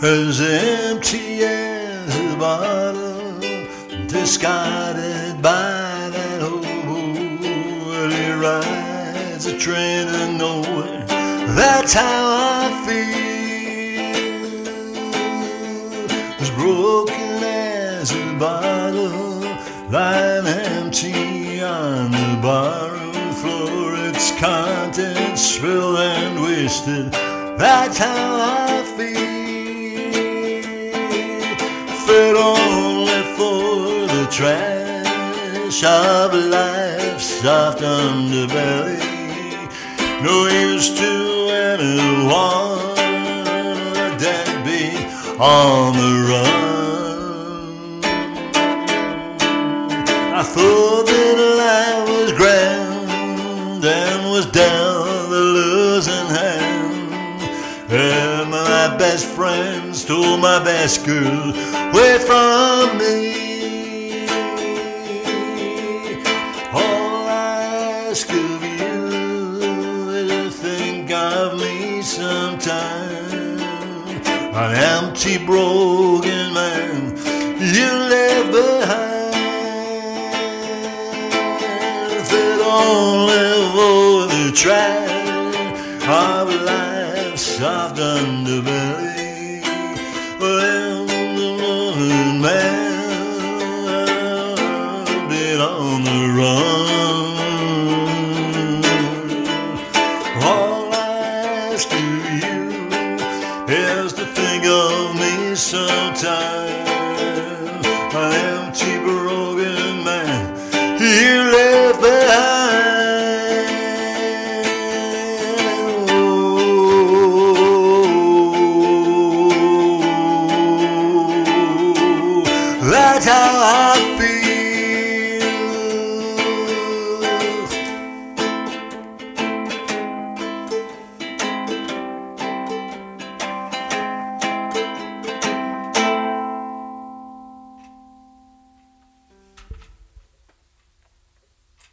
as empty as a bottle, discarded by that hobo. He rides a train of nowhere. That's how I feel. As broken as a bottle, lying empty on the barroom floor. Its contents spilled and wasted. That's how I feel. Fit only for the trash of life's soft underbelly. No use to anyone. A deadbeat on the run. And my best friends stole my best girl away from me. All I ask of you is to think of me sometime. An empty, broken man you left behind. If it only for the trash of life's soft underbelly. Well, the loving man been on the run. All I ask of you is to think of me sometime. Behind. That's how I